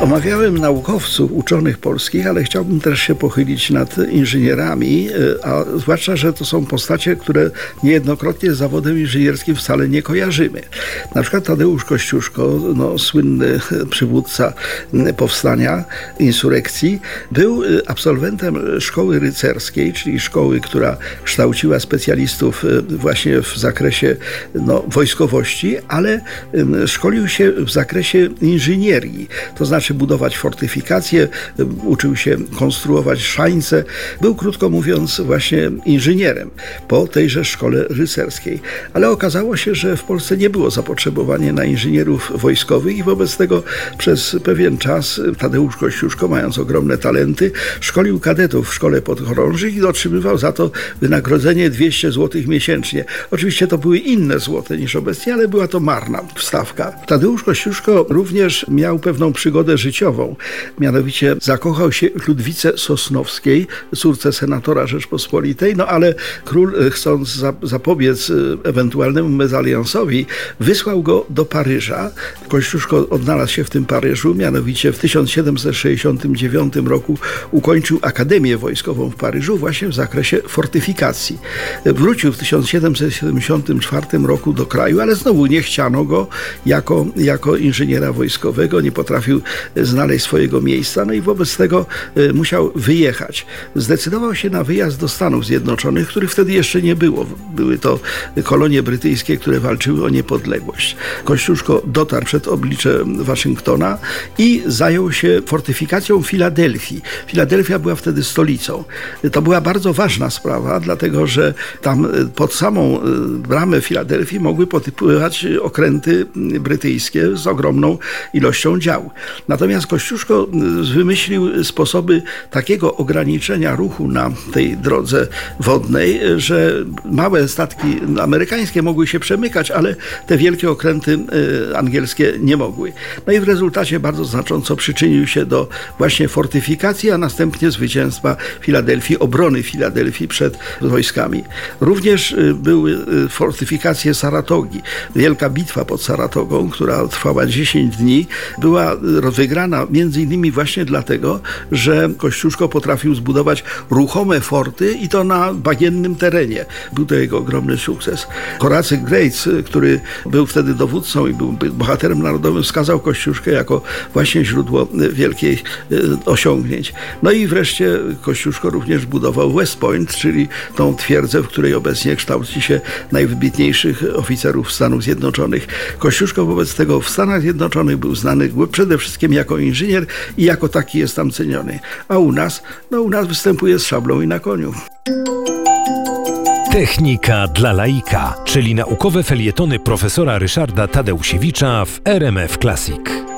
Omawiałem naukowców, uczonych polskich, ale chciałbym też się pochylić nad inżynierami, e, a zwłaszcza, że to są postacie, które niejednokrotnie z zawodem inżynierskim wcale nie kojarzymy. Na przykład Tadeusz Kościuszko, no, słynny przywódca powstania, insurekcji, był e, absolwentem szkoły rycerskiej, czyli szkoły, która kształciła specjalistów e, właśnie w zakresie no, wojskowości, ale szkolił się w zakresie inżynierii, to znaczy budować fortyfikacje, uczył się konstruować szańce. Był, krótko mówiąc, właśnie inżynierem po tejże szkole rycerskiej. Ale okazało się, że w Polsce nie było zapotrzebowania na inżynierów wojskowych i wobec tego przez pewien czas Tadeusz Kościuszko, mając ogromne talenty, szkolił kadetów w szkole podchorążych i otrzymywał za to wynagrodzenie 200 zł miesięcznie. Oczywiście to były inne złote niż obecnie, ale była to marna wstawka. Tadeusz Kościuszko również miał pewną przygodę życiową. Mianowicie zakochał się w Ludwice Sosnowskiej, córce senatora Rzeczpospolitej, no ale król, e, chcąc zapobiec e, ewentualnemu mezaliansowi, wysłał go do Paryża. Kościuszko odnalazł się w tym Paryżu, mianowicie w 1769 roku ukończył Akademię Wojskową w Paryżu właśnie w zakresie fortyfikacji. Wrócił w 1774 roku do kraju, ale znowu nie chciano go jako, jako inżyniera wojskowego, nie potrafił znaleźć swojego miejsca, no i wobec tego e, musiał wyjechać. Zdecydował się na wyjazd do Stanów Zjednoczonych, których wtedy jeszcze nie było. Były to kolonie brytyjskie, które walczyły o niepodległość. Kościuszko dotarł przed oblicze Waszyngtona i zajął się fortyfikacją Filadelfii. Filadelfia była wtedy stolicą. To była bardzo ważna sprawa, dlatego że tam e, pod samą e, bramę Filadelfii mogły podpływać okręty brytyjskie z ogromną ilością dział. Natomiast Kościuszko y, wymyślił sposoby takiego ograniczenia ruchu na tej drodze wodnej, że małe statki amerykańskie mogły się przemykać, ale te wielkie okręty y, angielskie nie mogły. No i w rezultacie bardzo znacząco przyczynił się do właśnie fortyfikacji, a następnie zwycięstwa Filadelfii, obrony Filadelfii przed wojskami. Również y, były fortyfikacje Saratogi. Wielka bitwa pod Saratogą, która trwała 10 dni, była wygrana między innymi właśnie dlatego, że Kościuszko potrafił zbudować ruchome forty i to na bagiennym terenie. Był to jego ogromny sukces. Horacy Grace, który był wtedy dowódcą i był bohaterem narodowym, wskazał Kościuszkę jako właśnie źródło wielkich e, osiągnięć. No i wreszcie Kościuszko również budował West Point, czyli tą twierdzę, w której obecnie kształci się najwybitniejszych oficerów Stanów Zjednoczonych. Kościuszko wobec tego w Stanach Zjednoczonych był znany przede wszystkim jako inżynier i jako taki jest tam ceniony. A u nas, no u nas występuje z szablą i na koniu. Technika dla laika, czyli naukowe felietony profesora Ryszarda Tadeusiewicza w RMF Classic.